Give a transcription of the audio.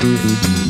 do do do